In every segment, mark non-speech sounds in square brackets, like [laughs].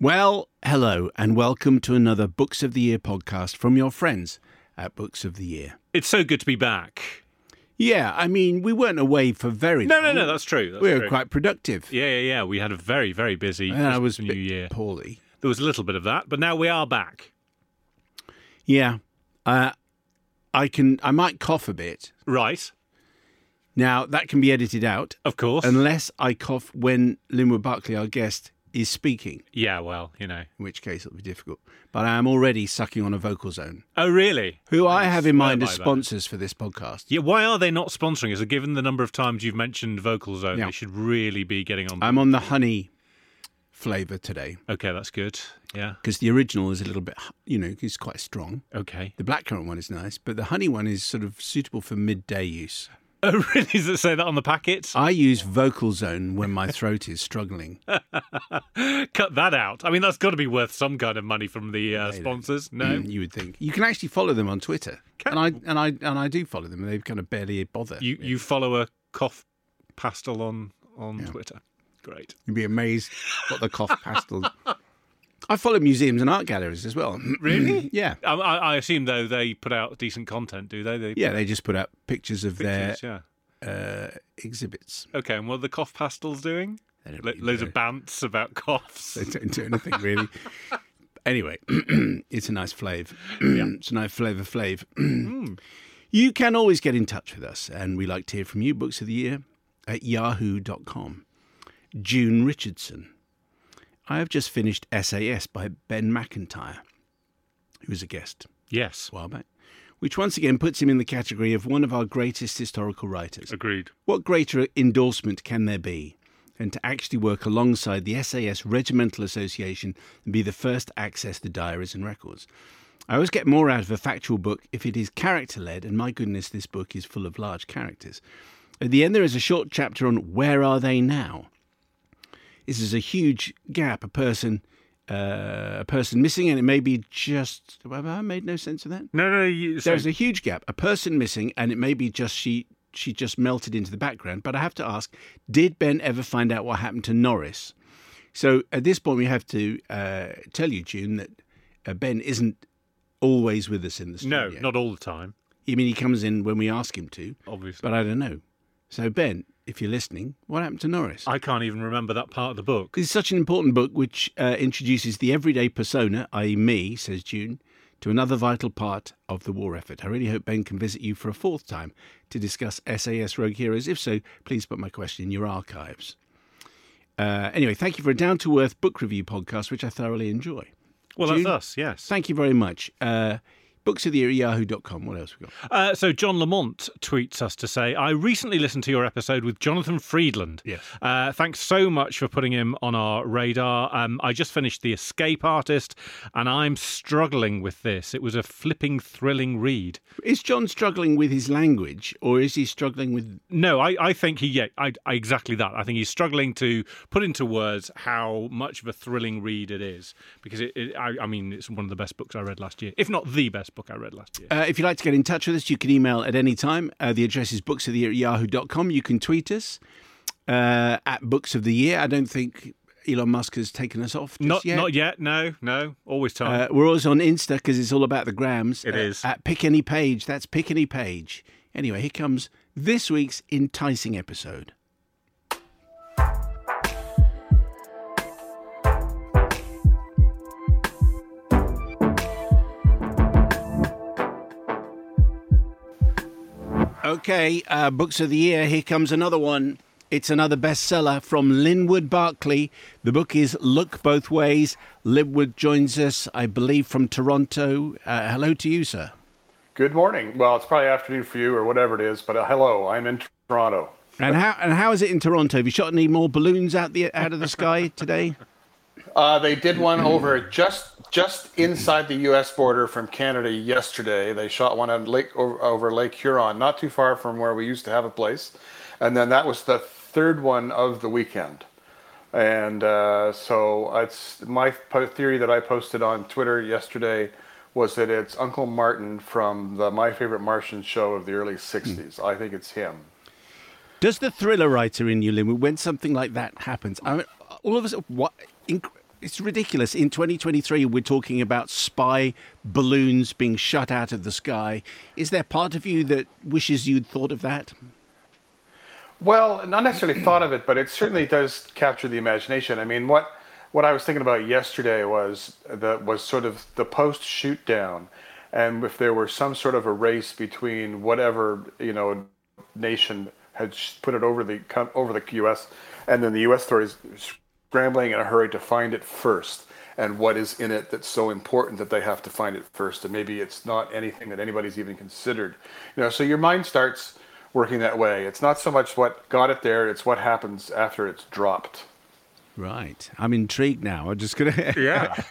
Well, hello, and welcome to another Books of the Year podcast from your friends at Books of the Year. It's so good to be back. Yeah, I mean, we weren't away for very No, long. no, no, that's true. That's we were true. quite productive. Yeah, yeah, yeah. We had a very, very busy And I was a New bit Year. poorly. There was a little bit of that, but now we are back. Yeah. Uh, I can. I might cough a bit. Right, Now, that can be edited out, of course. unless I cough when Linwood Barclay, our guest, is speaking, yeah, well, you know. in which case it'll be difficult. But I am already sucking on a vocal zone, Oh, really? who I have in mind as sponsors for this podcast. Yeah, why are they not sponsoring us? Given the number of times you've mentioned Vocal Zone, Yeah. they should really be getting on. I'm on the honey flavour today okay, that's good. Yeah. because the original is a little bit, you know, it's quite strong. Okay. The blackcurrant one is nice, but the honey one is sort of suitable for midday use. [laughs] Oh, really? Does it say that on the packet? I use Vocal Zone when my throat is struggling. [laughs] Cut that out. I mean, that's got to be worth some kind of money from the uh, sponsors. No. Mm, you would think you can actually follow them on Twitter, Can- and I and I and I do follow them. and They kind of barely bother. You you follow a cough pastel on on Yeah. Twitter. Great. You'd be amazed what the cough pastels. [laughs] I follow museums and art galleries as well. [clears throat] Really? [clears throat] yeah, I, I assume though they put out decent content, do they? They yeah. They just put out pictures of pictures, yeah. their uh, exhibits. Okay, and what are the cough pastels doing? They don't Lo- really loads do. of bants about coughs. They don't do anything really. [laughs] anyway, [clears throat] it's a nice flavour. it's a nice flavour flav. You can always get in touch with us, and we like to hear from you. Books of the Year at yahoo.com. June Richardson. I have just finished SAS by Ben Macintyre, who was a guest Yes, a while back, which once again puts him in the category of one of our greatest historical writers. agreed. What greater endorsement can there be than to actually work alongside the SAS Regimental Association and be the first to access the diaries and records? I always get more out of a factual book if it is character led, and my goodness, this book is full of large characters. At the end, there is a short chapter on where are they now? This is a huge gap, a person. Uh, a person missing, and it may be just. Have I made no sense of that? No, no, you, There's a huge gap. A person missing, and it may be just she she just melted into the background. But I have to ask: Did Ben ever find out what happened to Norris? So at this point, we have to uh, tell you, June, that uh, Ben isn't always with us in the studio. no, not all the time, I mean, he comes in when we ask him to, obviously. but I don't know. So Ben, if you're listening, what happened to Norris? I can't even remember that part of the book. It's such an important book which uh, introduces the everyday persona, i.e., me, says June, to another vital part of the war effort. I really hope Ben can visit you for a fourth time to discuss SAS Rogue Heroes. If so, please put my question in your archives. Uh, anyway, thank you for a down to earth book review podcast, which I thoroughly enjoy. Well, June, that's us, yes. Thank you very much. Uh, Books of the year yahoo.com. What else we got? Uh, so John Lamont tweets us to say, I recently listened to your episode with Jonathan Freedland. Yes. Uh, thanks so much for putting him on our radar. Um, I just finished The Escape Artist, and I'm struggling with this. It was a flipping, thrilling read. Is John struggling with his language, or is he struggling with? No, I, I think he, yeah, I, I, exactly that. I think he's struggling to put into words how much of a thrilling read it is, because it, it I, I mean, it's one of the best books I read last year, if not the best book I read last year. Uh, if you'd like to get in touch with us, you can email at any time. Uh, the address is books of the year at yahoo.com. You can tweet us uh, at books of the year. I don't think Elon Musk has taken us off. not yet. not yet. No, no. Always time. Uh, we're also on Insta because it's all about the grams. It is. is At Pick Any Page. That's Pick Any Page. Anyway, here comes this week's enticing episode. Okay, uh, books of the year. Here comes another one. It's another bestseller from Linwood Barclay. The book is Look Both Ways. Linwood joins us, I believe, from Toronto. Uh, hello to you, sir. Good morning. Well, it's probably afternoon for you or whatever it is, but uh, hello, I'm in Toronto. And how and how is it in Toronto? Have you shot any more balloons out the out of the sky today? [laughs] Uh, they did one over just just inside the U.S. border from Canada yesterday. They shot one on Lake over, over Lake Huron, not too far from where we used to have a place, and then that was the third one of the weekend. And uh, so it's my theory that I posted on Twitter yesterday was that it's Uncle Martin from the My Favorite Martian show of the early '60s. I think it's him. Does the thriller writer in you, Linwood, when something like that happens, I mean, all of us, what? Inc- it's ridiculous. In 2023, we're talking about spy balloons being shut out of the sky. Is there part of you that wishes you'd thought of that? Well, not necessarily thought of it, but it certainly does capture the imagination. I mean, what what I was thinking about yesterday was the was sort of the post shoot down, and if there were some sort of a race between whatever you know nation had put it over the over the U.S. and then the U.S. authorities scrambling in a hurry to find it first, and what is in it that's so important that they have to find it first, and maybe it's not anything that anybody's even considered. You know, so your mind starts working that way. It's not so much what got it there; it's what happens after it's dropped. Right. I'm intrigued now. I'm just going [laughs] to. yeah.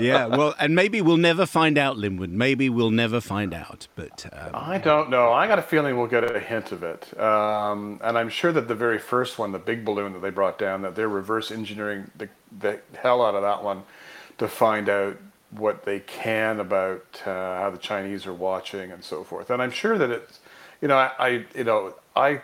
yeah. Well, and maybe we'll never find out, Linwood. Maybe we'll never find out. But um, I don't know. I got a feeling we'll get a hint of it, um, and I'm sure that the very first one, the big balloon that they brought down, that they're reverse engineering the, the hell out of that one to find out what they can about uh, how the Chinese are watching and so forth. And I'm sure that it's, you know, I, I you know, I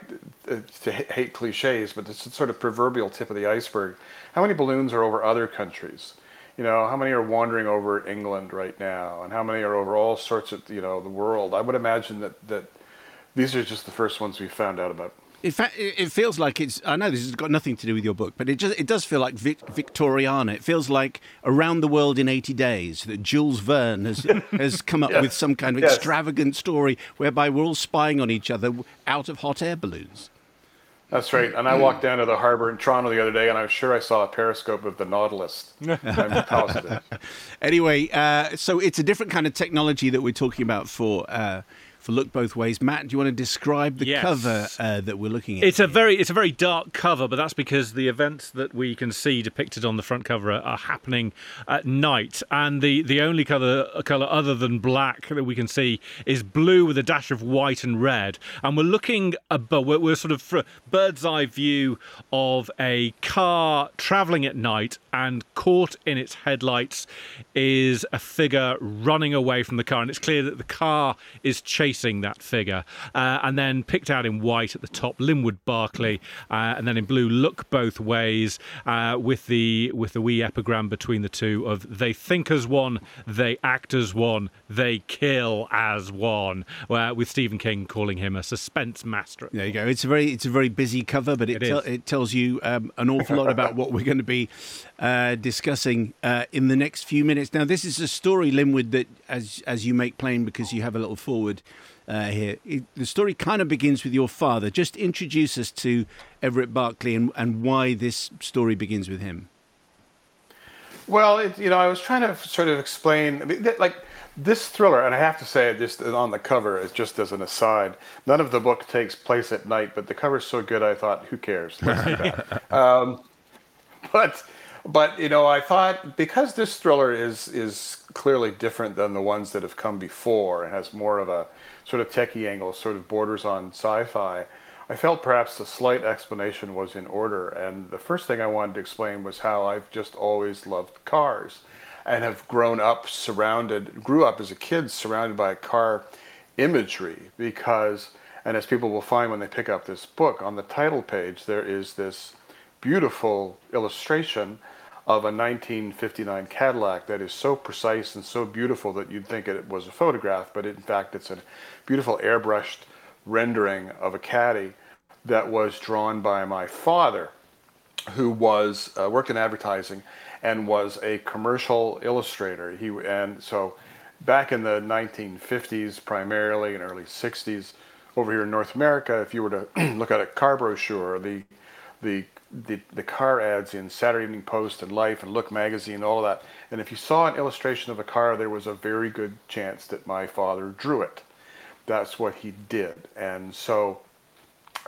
uh, to hate cliches, but it's sort of proverbial tip of the iceberg. How many balloons are over other countries? You know, how many are wandering over England right now, and how many are over all sorts of you know the world? I would imagine that that these are just the first ones we found out about. In fact, it feels like it's. I know this has got nothing to do with your book, but it just it does feel like Vic, Victoriana. It feels like around the world in eighty days that Jules Verne has [laughs] has come up with some kind of Yes. extravagant story whereby we're all spying on each other out of hot air balloons. That's right. And I walked down to the harbor in Toronto the other day, and I'm sure I saw a periscope of the Nautilus. I'm [laughs] positive. Anyway, uh, so it's a different kind of technology that we're talking about for uh, for Look Both Ways. Matt, do you want to describe the Yes. cover uh, that we're looking at? It's a very it's a very dark cover, but that's because the events that we can see depicted on the front cover are, are happening at night, and the the only color color other than black that we can see is blue with a dash of white and red. And we're looking above. We're, we're sort of for a bird's eye view of a car traveling at night, and caught in its headlights is a figure running away from the car, and it's clear that the car is chasing that figure, uh, and then picked out in white at the top Linwood Barclay, uh, and then in blue Look Both Ways, uh, with the with the wee epigram between the two of they think as one, they act as one, they kill as one, uh, with Stephen King calling him a suspense master. There you go. It's a very it's a very busy cover, but it, It te- it tells you um, an awful lot about what we're going to be uh, discussing uh, in the next few minutes. Now, this is a story, Linwood, that as as you make plain because you have a little forward uh, here. It, the story kind of begins with your father. Just introduce us to Everett Barclay and, and why this story begins with him. Well, it, you know, I was trying to sort of explain, I mean, like this thriller, and I have to say, just on the cover, is just as an aside. None of the book takes place at night, but the cover's so good, I thought, who cares? Let's do that. [laughs] um, but, but you know, I thought because this thriller is is clearly different than the ones that have come before, and has more of a sort of techie angle, sort of borders on sci-fi. I felt perhaps a slight explanation was in order, and the first thing I wanted to explain was how I've just always loved cars, and have grown up surrounded, grew up as a kid surrounded by car imagery because, and as people will find when they pick up this book, on the title page there is this beautiful illustration of a 1959 Cadillac that is so precise and so beautiful that you'd think it was a photograph, but in fact it's a beautiful airbrushed rendering of a caddy that was drawn by my father, who was uh, worked in advertising and was a commercial illustrator. He and so back in the 1950s, primarily and early 60s, over here in North America, if you were to [clears throat] look at a car brochure, the the the, the car ads in Saturday Evening Post and Life and Look magazine, all of that, and if you saw an illustration of a car, there was a very good chance that my father drew it. That's what he did, and so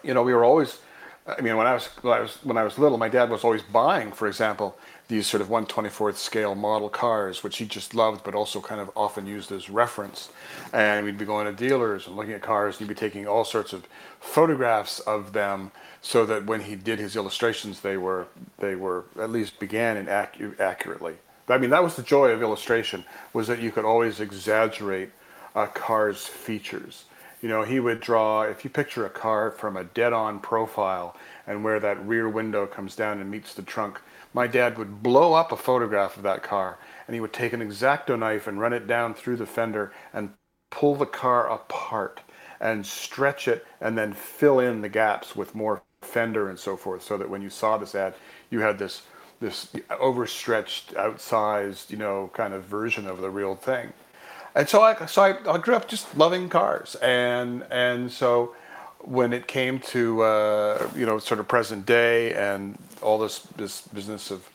you know, we were always. I mean, when I was when I was when I was little, my dad was always buying, for example, these sort of 124th scale model cars, which he just loved, but also kind of often used as reference. And we'd be going to dealers and looking at cars, and he'd be taking all sorts of photographs of them, so that when he did his illustrations, they were they were at least began accu- accurately. I mean, that was the joy of illustration was that you could always exaggerate a car's features. You know, he would draw, if you picture a car from a dead on profile and where that rear window comes down and meets the trunk, my dad would blow up a photograph of that car and he would take an X-Acto knife and run it down through the fender and pull the car apart and stretch it and then fill in the gaps with more fender and so forth so that when you saw this ad, you had this this overstretched, outsized, you know, kind of version of the real thing. And so I so I, I grew up just loving cars, and and so when it came to uh, you know sort of present day and all this this business of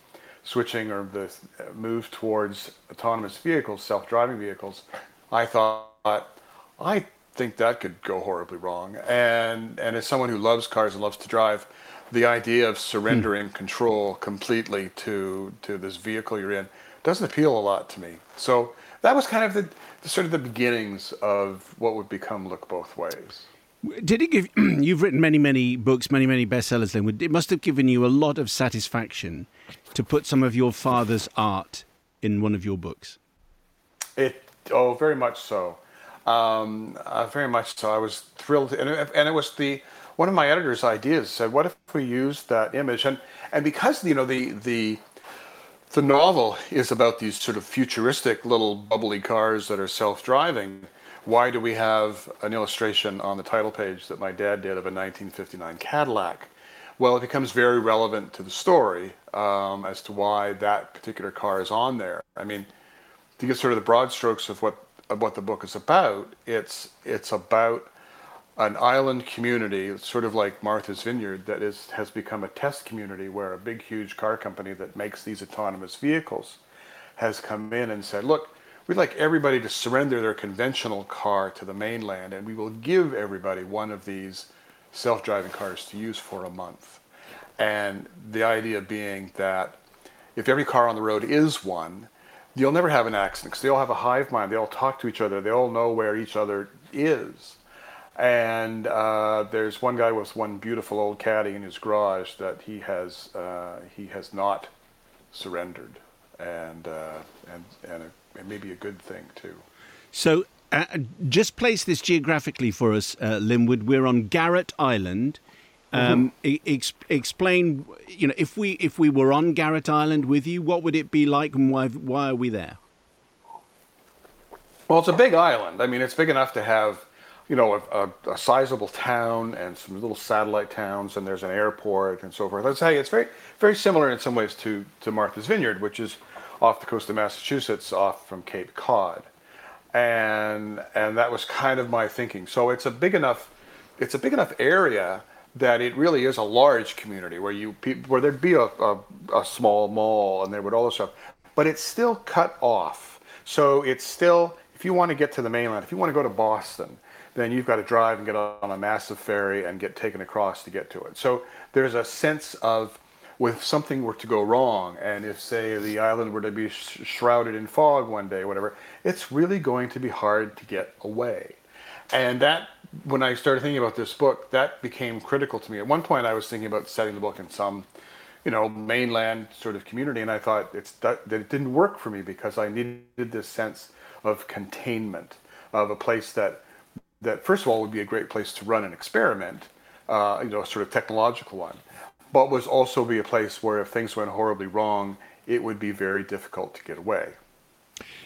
switching or the move towards autonomous vehicles, self-driving vehicles, I thought I think that could go horribly wrong. And and as someone who loves cars and loves to drive, the idea of surrendering hmm. control completely to to this vehicle you're in doesn't appeal a lot to me. So that was kind of the, the sort of the beginnings of what would become Look Both Ways. Did it give? [clears throat] You've written many, many books, many, many bestsellers. Linwood. It must have given you a lot of satisfaction to put some of your father's art in one of your books. It oh, very much so, um, uh, very much so. I was thrilled, and it, and it was the one of my editor's ideas. Said, "What if we use that image?" And and because you know the the the novel is about these sort of futuristic little bubbly cars that are self-driving. Why do we have an illustration on the title page that my dad did of a 1959 Cadillac? Well, it becomes very relevant to the story um, as to why that particular car is on there. I mean, to get sort of the broad strokes of what what the book is about, it's it's about an island community, sort of like Martha's Vineyard, that is has become a test community where a big, huge car company that makes these autonomous vehicles has come in and said, "Look, we'd like everybody to surrender their conventional car to the mainland, and we will give everybody one of these self-driving cars to use for a month." And the idea being that if every car on the road is one, you'll never have an accident because they all have a hive mind. They all talk to each other. They all know where each other is. And uh, there's one guy with one beautiful old caddy in his garage that he has uh, he has not surrendered, and uh, and and, a, and maybe a good thing too. So, Uh, just place this geographically for us, uh, Linwood. We're on Garrett Island. Um, Mm-hmm. ex- explain, you know, if we if we were on Garrett Island with you, what would it be like, and why why are we there? Well, it's a big island. I mean, it's big enough to have, you know, a, a, a sizable town and some little satellite towns, and there's an airport and so forth. Let's say it's very, very similar in some ways to, to Martha's Vineyard, which is off the coast of Massachusetts, off from Cape Cod, and and that was kind of my thinking. So it's a big enough, it's a big enough area that it really is a large community where you where there'd be a, a, a small mall and there would all this stuff, but it's still cut off. So it's still if you want to get to the mainland, if you want to go to Boston, then you've got to drive and get on a massive ferry and get taken across to get to it. So there's a sense of if something were to go wrong, and if say the island were to be sh- shrouded in fog one day, whatever, it's really going to be hard to get away. And that, when I started thinking about this book, that became critical to me. At one point, I was thinking about setting the book in some, you know, mainland sort of community, and I thought it's that, that it didn't work for me because I needed this sense of containment, of a place that, that first of all would be a great place to run an experiment, uh, you know, a sort of technological one, but was also be a place where if things went horribly wrong, it would be very difficult to get away.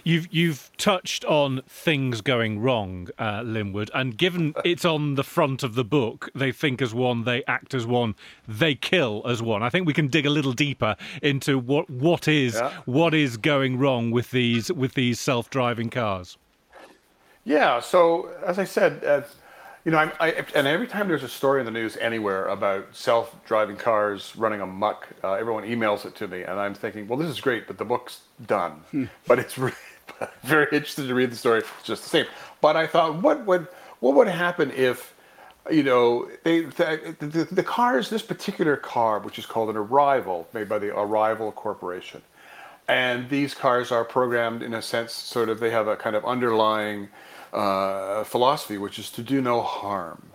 You've you've touched on things going wrong, uh, Linwood, and given it's on the front of the book, they think as one, they act as one, they kill as one. I think we can dig a little deeper into what what is Yeah. what is going wrong with these with these self-driving cars. Yeah. So as I said, uh, you know, I'm, I, and every time there's a story in the news anywhere about self-driving cars running amok, uh, everyone emails it to me, and I'm thinking, well, this is great, but the book's done. But it's [laughs] re- [laughs] very interested to read the story. Just the same. But I thought, what would what would happen if you know, they, the, the, the cars, this particular car, which is called an Arrival, made by the Arrival Corporation. And these cars are programmed in a sense, sort of, they have a kind of underlying uh, philosophy, which is to do no harm.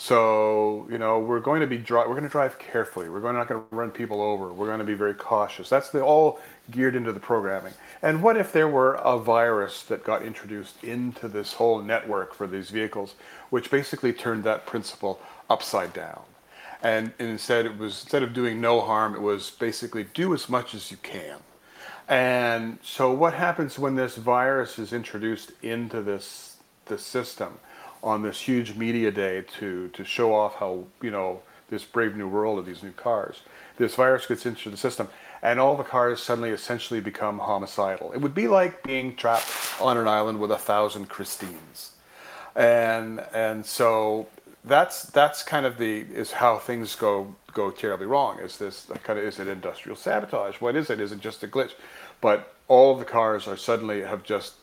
So, you know, we're going to be dri- we're going to drive carefully. We're not going to run people over. We're going to be very cautious. That's the, all geared into the programming. And what if there were a virus that got introduced into this whole network for these vehicles, which basically turned that principle upside down? And, and instead, it was instead of doing no harm, it was basically do as much as you can. And so, what happens when this virus is introduced into this this system on this huge media day to to show off how you know this brave new world of these new cars? This virus gets into the system, and all the cars suddenly essentially become homicidal. It would be like being trapped on an island with a thousand Christines, and and so that's that's kind of the is how things go go terribly wrong. Is this kind of is it industrial sabotage? What is it? Is it just a glitch? But all the cars are suddenly have just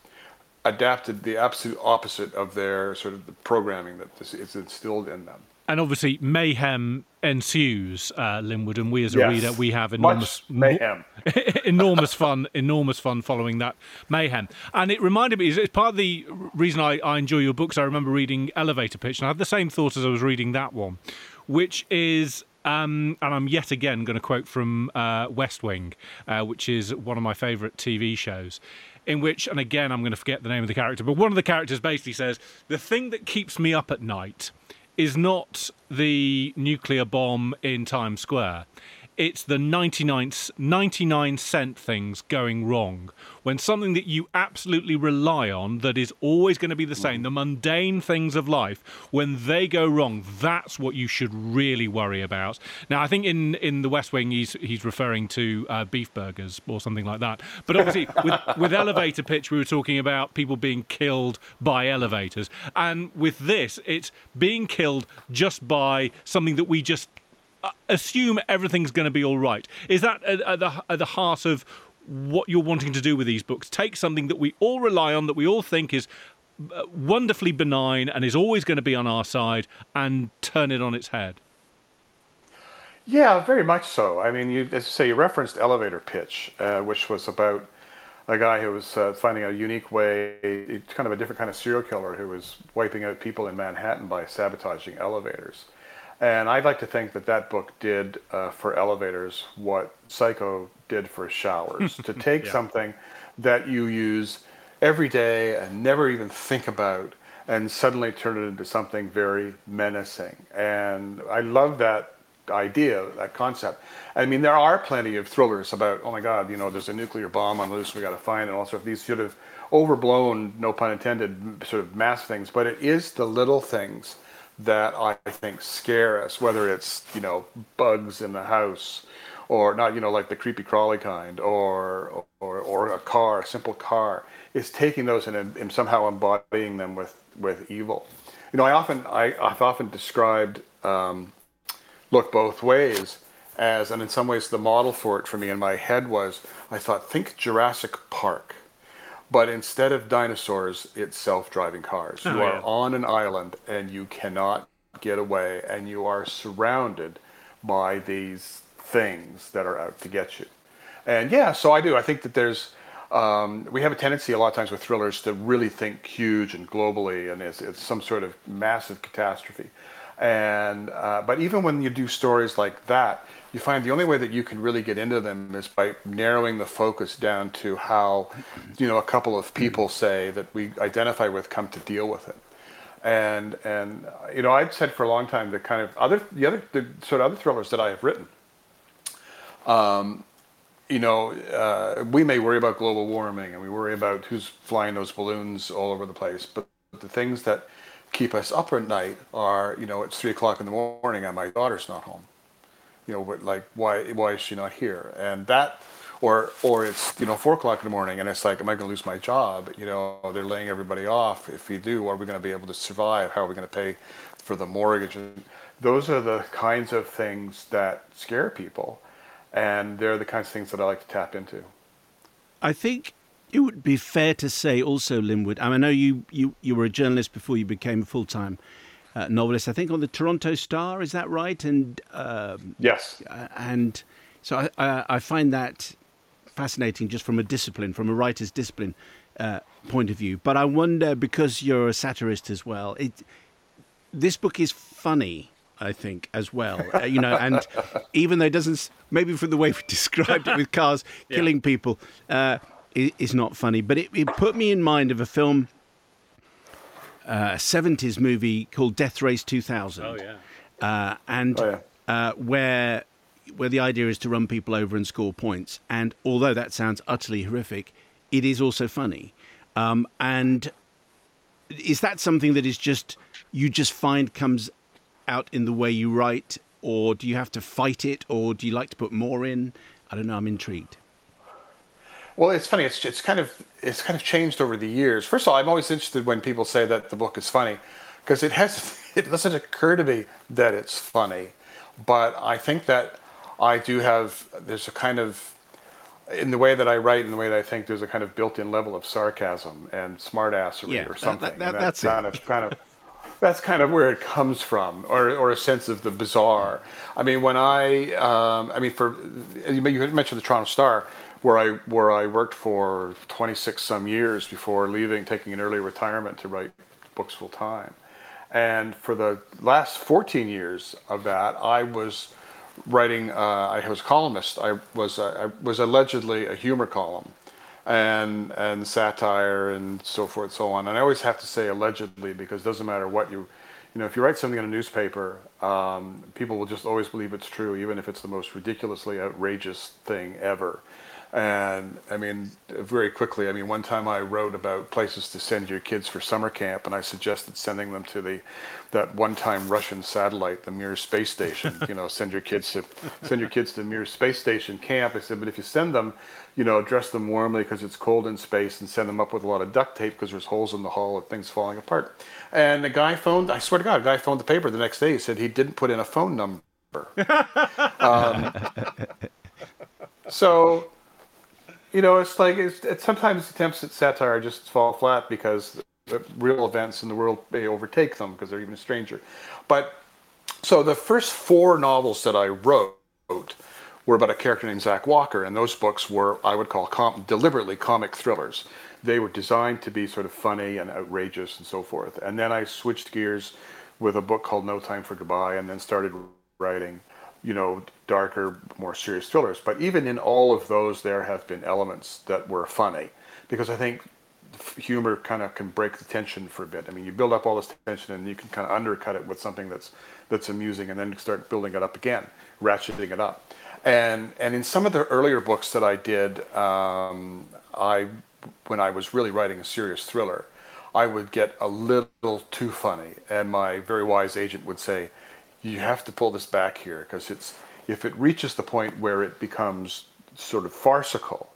adapted the absolute opposite of their sort of the programming that this is instilled in them. And obviously, mayhem ensues, uh, Linwood, and we as a Yes. reader, we have enormous Much mayhem. [laughs] enormous fun, enormous fun following that mayhem. And it reminded me, it's part of the reason I, I enjoy your books. I remember reading Elevator Pitch, and I had the same thought as I was reading that one, which is. Um, and I'm yet again going to quote from uh, West Wing, uh, which is one of my favourite TV shows, in which, and again, I'm going to forget the name of the character, but one of the characters basically says, The thing that keeps me up at night is not the nuclear bomb in Times Square. It's the 99, 99 cent things going wrong. When something that you absolutely rely on, that is always going to be the same, the mundane things of life, when they go wrong, that's what you should really worry about. Now, I think in, in The West Wing, he's, he's referring to uh, beef burgers or something like that. But obviously, with, with Elevator Pitch, we were talking about people being killed by elevators. And with this, it's being killed just by something that we just assume everything's going to be all right. Is that at, the, at the heart of what you're wanting to do with these books? Take something that we all rely on, that we all think is uh, wonderfully benign and is always going to be on our side, and turn it on its head. Yeah, very much so. I mean, you, as you say, you referenced elevator pitch, uh, which was about a guy who was uh, finding a unique way, kind of a different kind of serial killer who was wiping out people in Manhattan by sabotaging elevators. And I'd like to think that that book did uh, for elevators what Psycho did for showers. to [laughs] take something that you use every day and never even think about and suddenly turn it into something very menacing. And I love that idea, that concept. I mean, there are plenty of thrillers about, oh my God, you know, there's a nuclear bomb on loose, we got to find it, and all sorts of these sort of overblown, no pun intended, sort of mass things. But it is the little things that I think scare us, whether it's, you know, bugs in the house or not, you know, like the creepy crawly kind, or or or a car, a simple car, is taking those and, and somehow embodying them with with evil. You know, I often I, I've often described um, look both ways as, and in some ways the model for it for me in my head was I thought think Jurassic Park, but instead of dinosaurs, it's self-driving cars. Oh, you are yeah. on an island and you cannot get away, and you are surrounded by these things that are out to get you. And yeah, so I do. I think that there's um, we have a tendency a lot of times with thrillers to really think huge and globally, and it's, it's some sort of massive catastrophe. And uh, but even when you do stories like that, you find the only way that you can really get into them is by narrowing the focus down to how, you know, a couple of people say that we identify with come to deal with it. And and you know, i've said for a long time the kind of other the other the sort of other thrillers that I have written. Um, you know, uh, we may worry about global warming and we worry about who's flying those balloons all over the place, but the things that keep us up at night are, you know, it's three o'clock in the morning and my daughter's not home. You know, like why why is she not here? And that, or or it's you know four o'clock in the morning and it's like, am I going to lose my job? You know, they're laying everybody off. If we do, are we going to be able to survive? How are we going to pay for the mortgage? And those are the kinds of things that scare people and they're the kinds of things that I like to tap into. I think it would be fair to say also, Linwood. I, mean, I know you, you, you were a journalist before you became full time uh, novelist. I think on the Toronto Star, is that right? And um, yes, uh, and so I, I, find that fascinating, just from a discipline, from a writer's discipline uh, point of view. But I wonder because you're a satirist as well. It, this book is funny I think, as well. Uh, you know, and [laughs] even though it doesn't, maybe from the way we [laughs] described it with cars killing people, uh, it's not funny. But it, it, put me in mind of a film, uh, a 70s movie called Death Race 2000. Oh, yeah. Uh, and oh, yeah. Uh, where where the idea is to run people over and score points. And although that sounds utterly horrific, it is also funny. Um, and is that something that is just you just find comes out in the way you write, or do you have to fight it, or do you like to put more in? I don't know. I'm intrigued. Well, it's funny. It's it's kind of it's kind of changed over the years. First of all, I'm always interested when people say that the book is funny, because it has [laughs] it doesn't occur to me that it's funny, but I think that I do have there's a kind of in the way that I write in the way that I think, there's a kind of built-in level of sarcasm and smartassery yeah, or something. That, that, that, that's kind it. of kind of that's kind of where it comes from, or, or a sense of the bizarre. I mean, when I, um, I mean, for you mentioned the Toronto Star, where I where I worked for 26 some years before leaving, taking an early retirement to write books full time, and for the last 14 years of that, I was writing. Uh, I was a columnist. I was uh, I was allegedly a humor column and and satire and so forth and so on. And I always have to say allegedly because it doesn't matter what you, you know, if you write something in a newspaper, um, people will just always believe it's true, even if it's the most ridiculously outrageous thing ever. And I mean, very quickly, I mean, one time I wrote about places to send your kids for summer camp, and I suggested sending them to the that one-time Russian satellite, the Mir space station. you know, send your kids to send your kids to Mir space station camp. I said, but if you send them, you know, dress them warmly because it's cold in space, and send them up with a lot of duct tape because there's holes in the hull and things falling apart. And the guy phoned. I swear to God, the guy phoned the paper the next day. He said he didn't put in a phone number. [laughs] um, so you know, it's like it's, it's sometimes attempts at satire just fall flat because real events in the world may overtake them because they're even stranger. But so the first four novels that I wrote were about a character named Zack Walker, and those books were I would call com- deliberately comic thrillers. They were designed to be sort of funny and outrageous and so forth. And then I switched gears with a book called No Time for Goodbye, and then started writing you know, darker, more serious thrillers. But even in all of those, there have been elements that were funny, because I think humor kind of can break the tension for a bit. I mean, you build up all this tension and you can kind of undercut it with something that's that's amusing, and then start building it up again, ratcheting it up. And and in some of the earlier books that I did, um, I when I was really writing a serious thriller, I would get a little too funny, and my very wise agent would say, "You have to pull this back here because it's if it reaches the point where it becomes sort of farcical."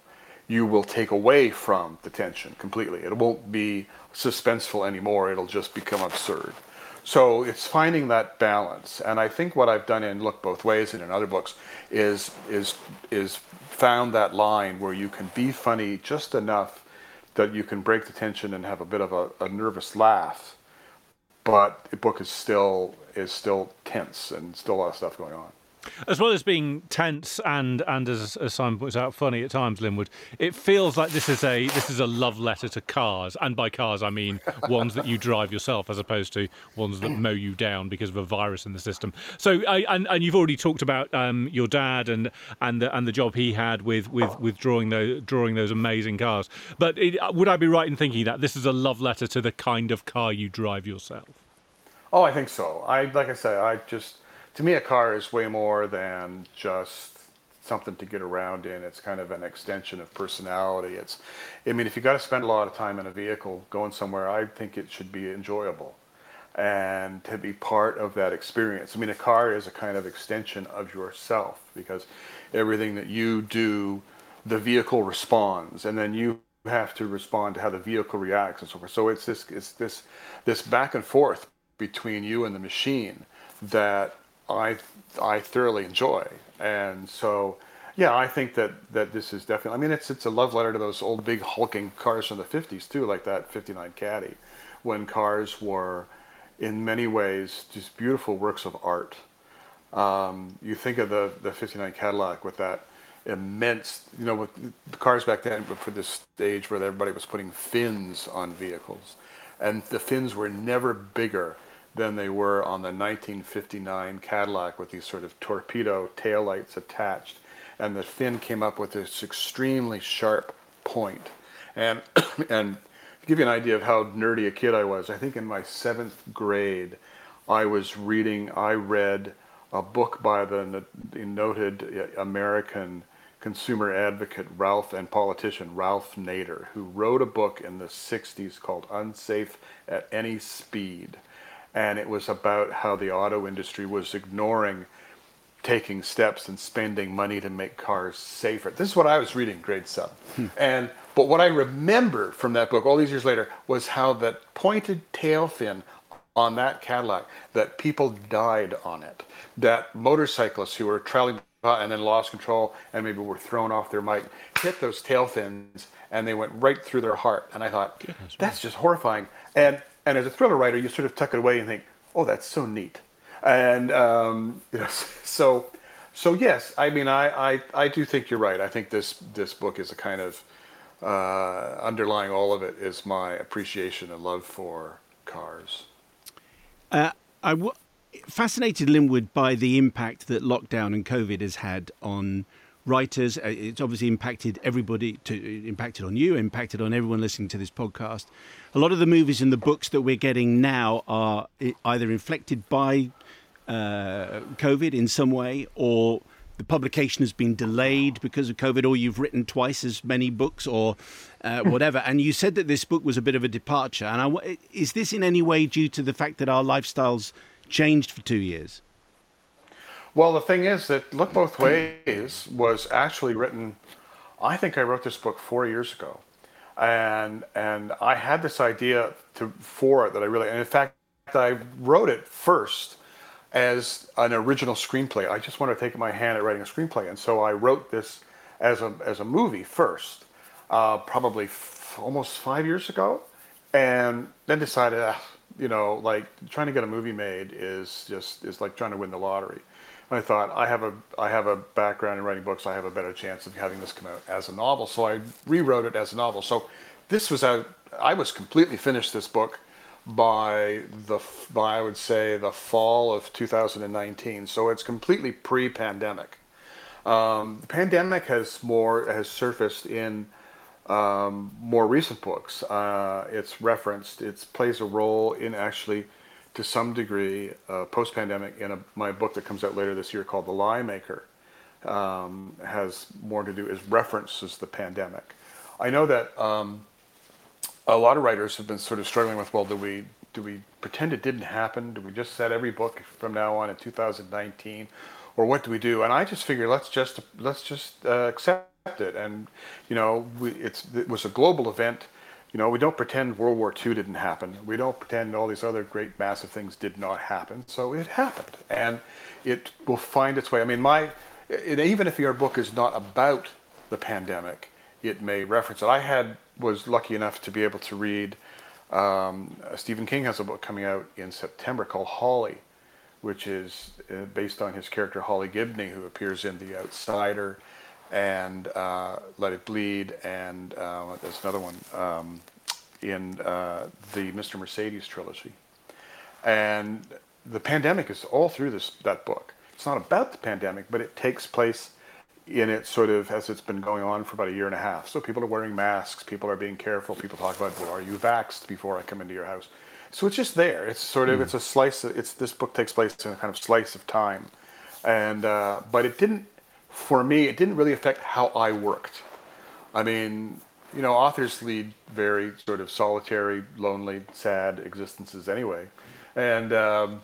you will take away from the tension completely. It won't be suspenseful anymore. It'll just become absurd. So it's finding that balance. And I think what I've done in Look Both Ways and in other books is is is found that line where you can be funny just enough that you can break the tension and have a bit of a, a nervous laugh, but the book is still is still tense and still a lot of stuff going on. As well as being tense and and as, as Simon puts out, funny at times, Linwood, it feels like this is a this is a love letter to cars, and by cars I mean [laughs] ones that you drive yourself, as opposed to ones that mow you down because of a virus in the system. So, I, and and you've already talked about um, your dad and and the, and the job he had with with with drawing those drawing those amazing cars. But it, would I be right in thinking that this is a love letter to the kind of car you drive yourself? Oh, I think so. I like I say, I just to me, a car is way more than just something to get around in. It's kind of an extension of personality. It's, I mean, if you've got to spend a lot of time in a vehicle going somewhere, I think it should be enjoyable and to be part of that experience. I mean, a car is a kind of extension of yourself because everything that you do, the vehicle responds, and then you have to respond to how the vehicle reacts and so forth. So it's this, it's this, this back and forth between you and the machine that I I thoroughly enjoy, and so yeah, I think that that this is definitely. I mean, it's it's a love letter to those old big hulking cars from the '50s too, like that '59 Caddy, when cars were, in many ways, just beautiful works of art. Um, you think of the the '59 Cadillac with that immense, you know, with the cars back then, but for this stage where everybody was putting fins on vehicles, and the fins were never bigger than they were on the 1959 Cadillac with these sort of torpedo taillights attached. And the fin came up with this extremely sharp point. And, [clears throat] and to give you an idea of how nerdy a kid I was, I think in my seventh grade, I was reading, I read a book by the, the noted uh, American consumer advocate Ralph and politician Ralph Nader, who wrote a book in the 60s called Unsafe at Any Speed and it was about how the auto industry was ignoring taking steps and spending money to make cars safer. This is what I was reading, grade seven. Hmm. And but what I remember from that book all these years later was how that pointed tail fin on that Cadillac, that people died on it. That motorcyclists who were traveling and then lost control and maybe were thrown off their bike hit those tail fins and they went right through their heart. And I thought, Goodness that's just horrifying. And and as a thriller writer, you sort of tuck it away and think, oh, that's so neat. And um, [laughs] you know, so so yes, I mean, I, I I do think you're right. I think this this book is a kind of uh, underlying all of it is my appreciation and love for cars. Uh, I w- fascinated Linwood by the impact that lockdown and COVID has had on writers. Uh, it's obviously impacted everybody. To impacted on you, impacted on everyone listening to this podcast. A lot of the movies and the books that we're getting now are either inflected by uh, COVID in some way, or the publication has been delayed because of COVID, or you've written twice as many books, or uh, [laughs] whatever. and you said that this book was a bit of a departure. And I, is this in any way due to the fact that our lifestyles changed for two years? Well, the thing is that Look Both Ways was actually written, I think I wrote this book four years ago. And, and I had this idea to, for it that I really, and in fact, I wrote it first as an original screenplay. I just wanted to take my hand at writing a screenplay. And so I wrote this as a, as a movie first, uh, probably f- almost five years ago. And then decided, uh, you know, like trying to get a movie made is just, is like trying to win the lottery. I thought I have a I have a background in writing books. I have a better chance of having this come out as a novel. So I rewrote it as a novel. So this was out. I was completely finished this book by the by I would say the fall of 2019. So it's completely pre-pandemic. Um, the pandemic has more has surfaced in um, more recent books. Uh, it's referenced. It plays a role in actually, to some degree, uh, post-pandemic. In a, my book that comes out later this year called The Lie Maker, um, has more to do is references the pandemic. I know that um, a lot of writers have been sort of struggling with, well, do we do we pretend it didn't happen? Do we just set every book from now on in 2019, or what do we do? And I just figure let's just let's just uh, accept it. And you know, we, it's it was a global event. You know, we don't pretend World War II didn't happen. We don't pretend all these other great massive things did not happen. So it happened, and it will find its way. I mean, my it, even if your book is not about the pandemic, it may reference it. I had was lucky enough to be able to read. Um, Stephen King has a book coming out in September called Holly, which is uh, based on his character Holly Gibney, who appears in The Outsider and uh, Let It Bleed, and uh, there's another one um, in uh, the Mr. Mercedes trilogy. And the pandemic is all through this that book. It's not about the pandemic, but it takes place in it sort of as it's been going on for about a year and a half. So people are wearing masks, people are being careful, people talk about, well, are you vaxxed before I come into your house? So it's just there. It's sort of, mm. it's a slice, of, it's, this book takes place in a kind of slice of time. And, uh, but it didn't, for me, it didn't really affect how I worked. I mean, you know, authors lead very sort of solitary, lonely, sad existences anyway. And, um,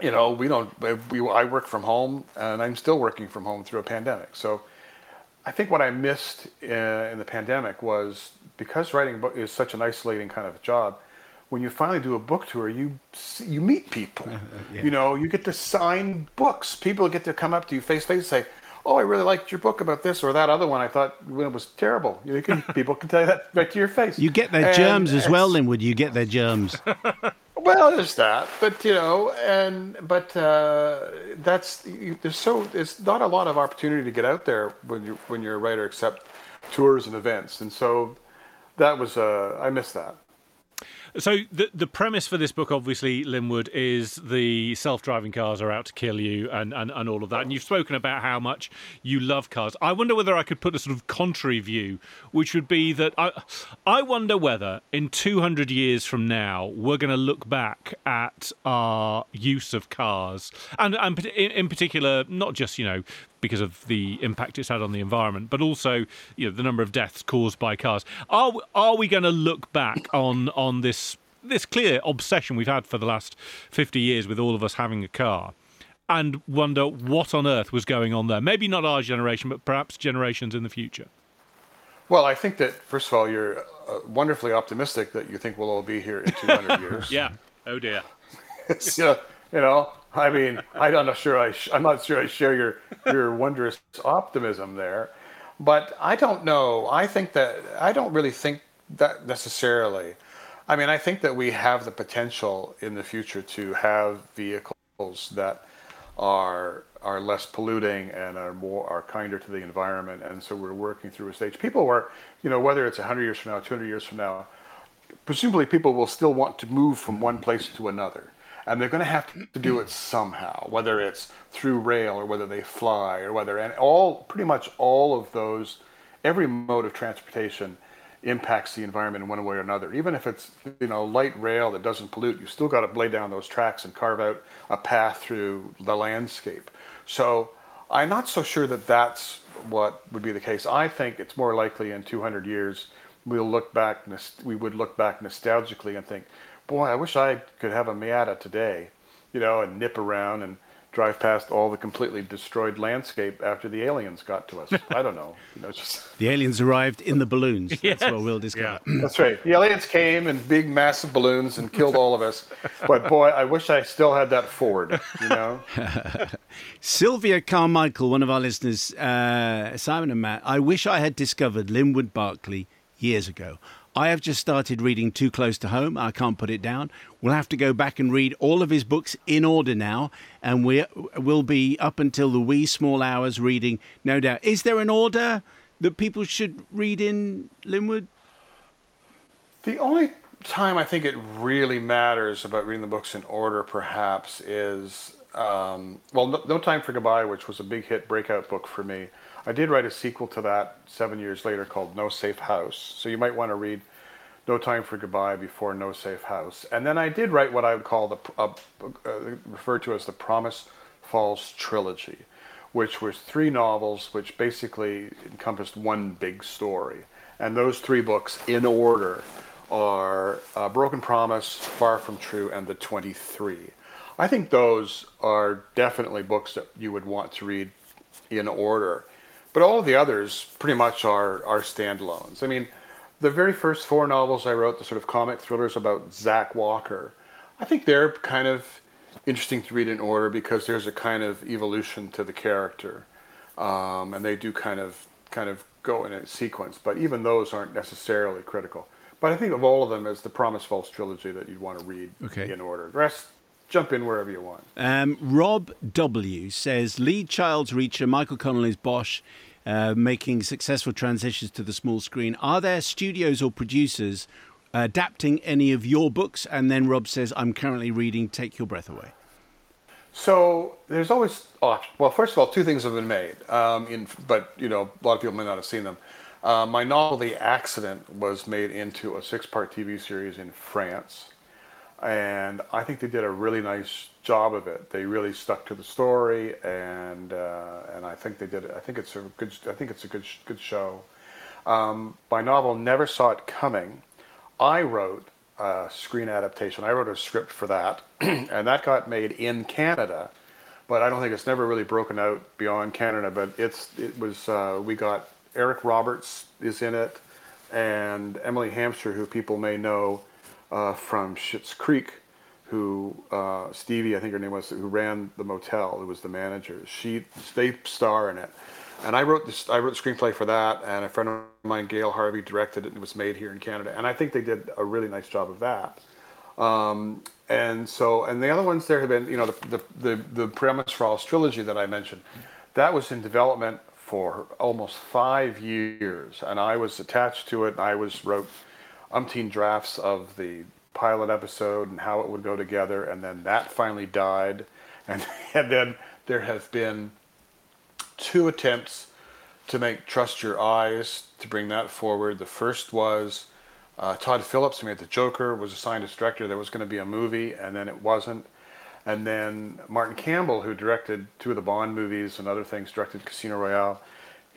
you know, we don't. We, I work from home, and I'm still working from home through a pandemic. So, I think what I missed in, in the pandemic was because writing a book is such an isolating kind of job. When you finally do a book tour, you you meet people. [laughs] yeah. You know, you get to sign books. People get to come up to you face to face and say, "Oh, I really liked your book about this or that other one. I thought it was terrible." You can, people can tell you that right to your face. You get their and germs as well, Linwood. You get their germs. [laughs] Well, there's that, but you know, and but uh, that's there's so there's not a lot of opportunity to get out there when you when you're a writer, except tours and events, and so that was uh, I miss that. So the the premise for this book, obviously, Linwood, is the self-driving cars are out to kill you, and, and, and all of that. And you've spoken about how much you love cars. I wonder whether I could put a sort of contrary view, which would be that I I wonder whether in 200 years from now we're going to look back at our use of cars, and and in, in particular, not just you know because of the impact it's had on the environment, but also you know the number of deaths caused by cars. Are are we going to look back on on this this clear obsession we've had for the last fifty years with all of us having a car? And wonder what on earth was going on there. Maybe not our generation, but perhaps generations in the future. Well, I think that first of all, you're uh, wonderfully optimistic that you think we'll all be here in 200 [laughs] years. yeah. Oh dear. [laughs] you know, you know, I mean, I'm not sure I sh- I'm not sure I share your your wondrous optimism there, but I don't know. I think that I don't really think that necessarily. I mean, I think that we have the potential in the future to have vehicles that are are less polluting and are more are kinder to the environment, and so we're working through a stage. People were, you know, whether it's 100 years from now, 200 years from now, presumably people will still want to move from one place to another and they're going to have to do it somehow, whether it's through rail or whether they fly or whether and all pretty much all of those, every mode of transportation impacts the environment in one way or another. Even if it's you know light rail that doesn't pollute, you still got to lay down those tracks and carve out a path through the landscape. So I'm not so sure that that's what would be the case. I think it's more likely in 200 years we'll look back, we would look back nostalgically and think, boy, I wish I could have a Miata today, you know, and nip around and drive past all the completely destroyed landscape after the aliens got to us. I don't know. You know, just the aliens arrived in the balloons. [laughs] That's yes. what we'll discover. Yeah. That's right. The aliens came in big, massive balloons and killed all of us. But boy, I wish I still had that Ford. You know. [laughs] Sylvia Carmichael, one of our listeners, uh, Simon and Matt. I wish I had discovered Linwood Barclay years ago. I have just started reading Too Close to Home. I can't put it down. We'll have to go back and read all of his books in order now, and we will be up until the wee small hours reading, no doubt. Is there an order that people should read in Linwood? The only time I think it really matters about reading the books in order, perhaps, is um, well, no, no, Time for Goodbye, which was a big hit breakout book for me. I did write a sequel to that seven years later called No Safe House. So you might want to read No Time for Goodbye before No Safe House. And then I did write what I would call the uh, uh, referred to as the Promise Falls trilogy, which was three novels which basically encompassed one big story. And those three books, in order, are uh, Broken Promise, Far From True, and The 23. I think those are definitely books that you would want to read in order. But all of the others pretty much are, are standalones. I mean, the very first four novels I wrote, the sort of comic thrillers about Zack Walker, I think they're kind of interesting to read in order because there's a kind of evolution to the character, um, and they do kind of kind of go in a sequence. But even those aren't necessarily critical. But I think of all of them as the Promise Falls trilogy that you'd want to read okay. in order. The rest, jump in wherever you want. Um, Rob W says Lee Child's Reacher Michael Connelly's Bosch uh, making successful transitions to the small screen. Are there studios or producers adapting any of your books? And then Rob says, I'm currently reading Take Your Breath Away. So there's always, oh, well, first of all, two things have been made, um, in, but you know, a lot of people may not have seen them. Uh, my novel, The Accident, was made into a six-part TV series in France, and I think they did a really nice job of it. They really stuck to the story, and uh, and I think they did. I think it's a good. I think it's a good good show. Um, my novel Never Saw It Coming. I wrote a screen adaptation. I wrote a script for that, [clears throat] and that got made in Canada, but I don't think it's never really broken out beyond Canada. But it's it was uh, we got Eric Roberts is in it, and Emily Hampshire, who people may know uh, from Schitt's Creek, who uh, Stevie, I think her name was, who ran the motel, who was the manager. She they star in it, and I wrote this. I wrote the screenplay for that, and a friend of mine, Gail Harvey, directed it, and it was made here in Canada. And I think they did a really nice job of that. Um, and so, and the other ones there have been, you know, the the the, the Promise Falls trilogy that I mentioned, that was in development for almost five years, and I was attached to it. I was wrote umpteen drafts of the pilot episode and how it would go together, and then that finally died, and [laughs] and then there have been two attempts to make Trust Your Eyes to bring that forward. The first was uh, Todd Phillips, who made The Joker, was assigned as director. There was going to be a movie, and then it wasn't. And then Martin Campbell, who directed two of the Bond movies and other things, directed Casino Royale.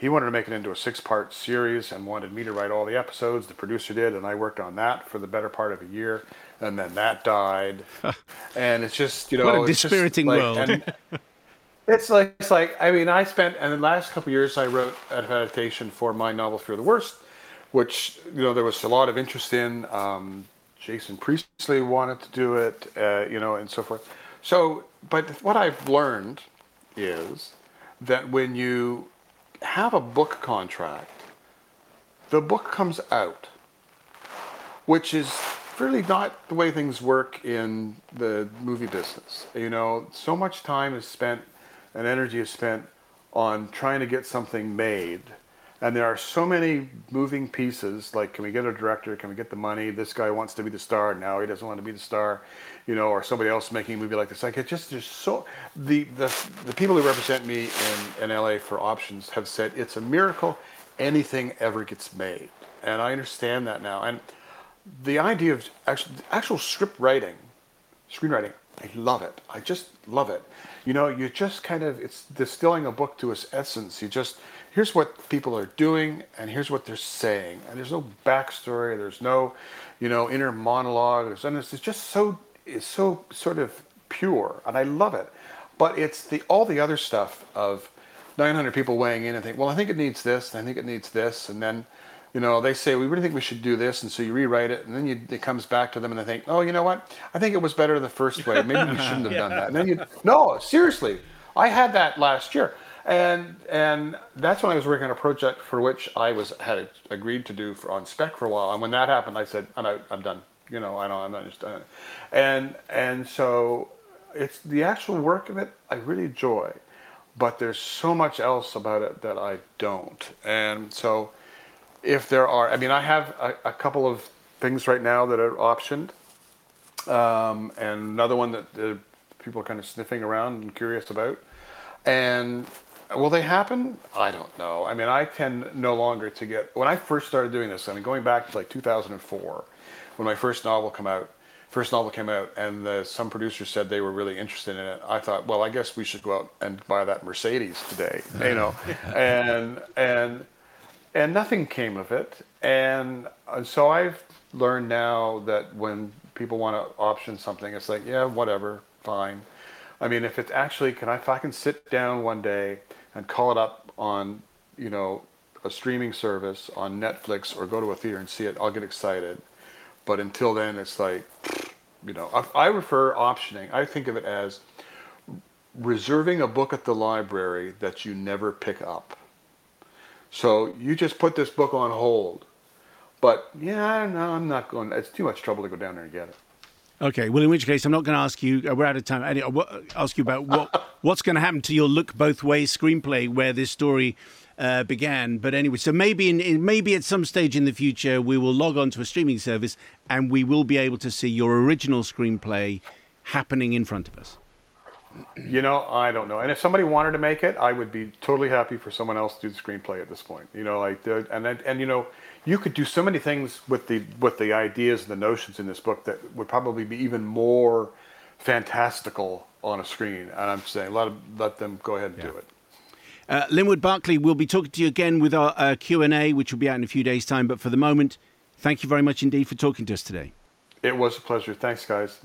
He wanted to make it into a six-part series and wanted me to write all the episodes. The producer did, and I worked on that for the better part of a year. And then that died, [laughs] and it's just you know what a dispiriting like, world. And, [laughs] It's like it's like I mean I spent and the last couple years I wrote an adaptation for my novel Fear the Worst, which you know there was a lot of interest in. Um, Jason Priestley wanted to do it, uh, you know, and so forth. So, but what I've learned is that when you have a book contract, the book comes out, which is really not the way things work in the movie business. You know, so much time is spent and energy is spent on trying to get something made. And there are so many moving pieces, like can we get a director, can we get the money, this guy wants to be the star, now he doesn't want to be the star, you know, or somebody else making a movie like this. Like it just there's so the the, the people who represent me in, in LA for options have said it's a miracle anything ever gets made. And I understand that now. And the idea of actual, actual script writing, screenwriting, I love it. I just love it. You know, you just kind of it's distilling a book to its essence. You just here's what people are doing and here's what they're saying. And there's no backstory, there's no, you know, inner monologue. There's and it's just so it's so sort of pure and I love it. But it's the all the other stuff of 900 people weighing in and think, well, I think it needs this, and I think it needs this, and then you know, they say we really think we should do this, and so you rewrite it, and then you, it comes back to them, and they think, oh, you know what? I think it was better the first way. Maybe we [laughs] shouldn't have yeah. done that. And then you, no, seriously, I had that last year, and and that's when I was working on a project for which I was had agreed to do for, on spec for a while, and when that happened, I said, I'm out, I'm done. You know, I know I'm not just done. And and so it's the actual work of it I really enjoy, but there's so much else about it that I don't, and so if there are, I mean, I have a, a couple of things right now that are optioned, um, and another one that uh, people are kind of sniffing around and curious about, and will they happen? I don't know. I mean, I tend no longer to get when I first started doing this. I mean, going back to like 2004, when my first novel came out, first novel came out, and the, some producers said they were really interested in it. I thought, well, I guess we should go out and buy that Mercedes today, you know, [laughs] and and and nothing came of it. And, and so I've learned now that when people want to option something, it's like, yeah, whatever, fine. I mean, if it's actually, can I, if I can sit down one day and call it up on, you know, a streaming service on Netflix or go to a theater and see it, I'll get excited. But until then, it's like, [sniffs] you know, I, I refer optioning. I think of it as reserving a book at the library that you never pick up. So you just put this book on hold. But yeah, no, I'm not going. It's too much trouble to go down there and get it. Okay, well, in which case, I'm not going to ask you. Uh, we're out of time. I'll ask you about what [laughs] what's going to happen to your look both ways screenplay, where this story uh, began. But anyway, so maybe in, in, maybe at some stage in the future, we will log on to a streaming service and we will be able to see your original screenplay happening in front of us. You know, I don't know. And if somebody wanted to make it, I would be totally happy for someone else to do the screenplay at this point. You know, like the, and and, and you know, you could do so many things with the with the ideas and the notions in this book that would probably be even more fantastical on a screen. And I'm saying let them, let them go ahead and yeah. do it. Uh, Linwood Barclay, we'll be talking to you again with our uh, Q&A, which will be out in a few days' time. But for the moment, thank you very much indeed for talking to us today. It was a pleasure. Thanks, guys.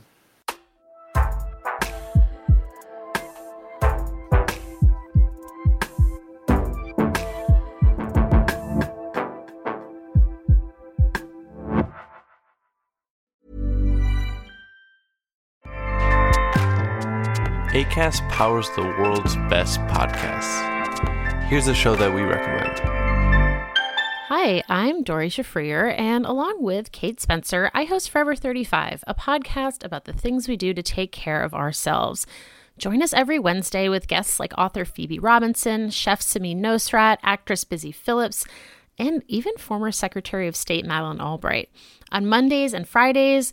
ACAST powers the world's best podcasts. Here's a show that we recommend. Hi, I'm Doree Shafrir, and along with Kate Spencer, I host Forever 35, a podcast about the things we do to take care of ourselves. Join us every Wednesday with guests like author Phoebe Robinson, chef Samin Nosrat, actress Busy Philipps, and even former Secretary of State Madeleine Albright. On Mondays and Fridays,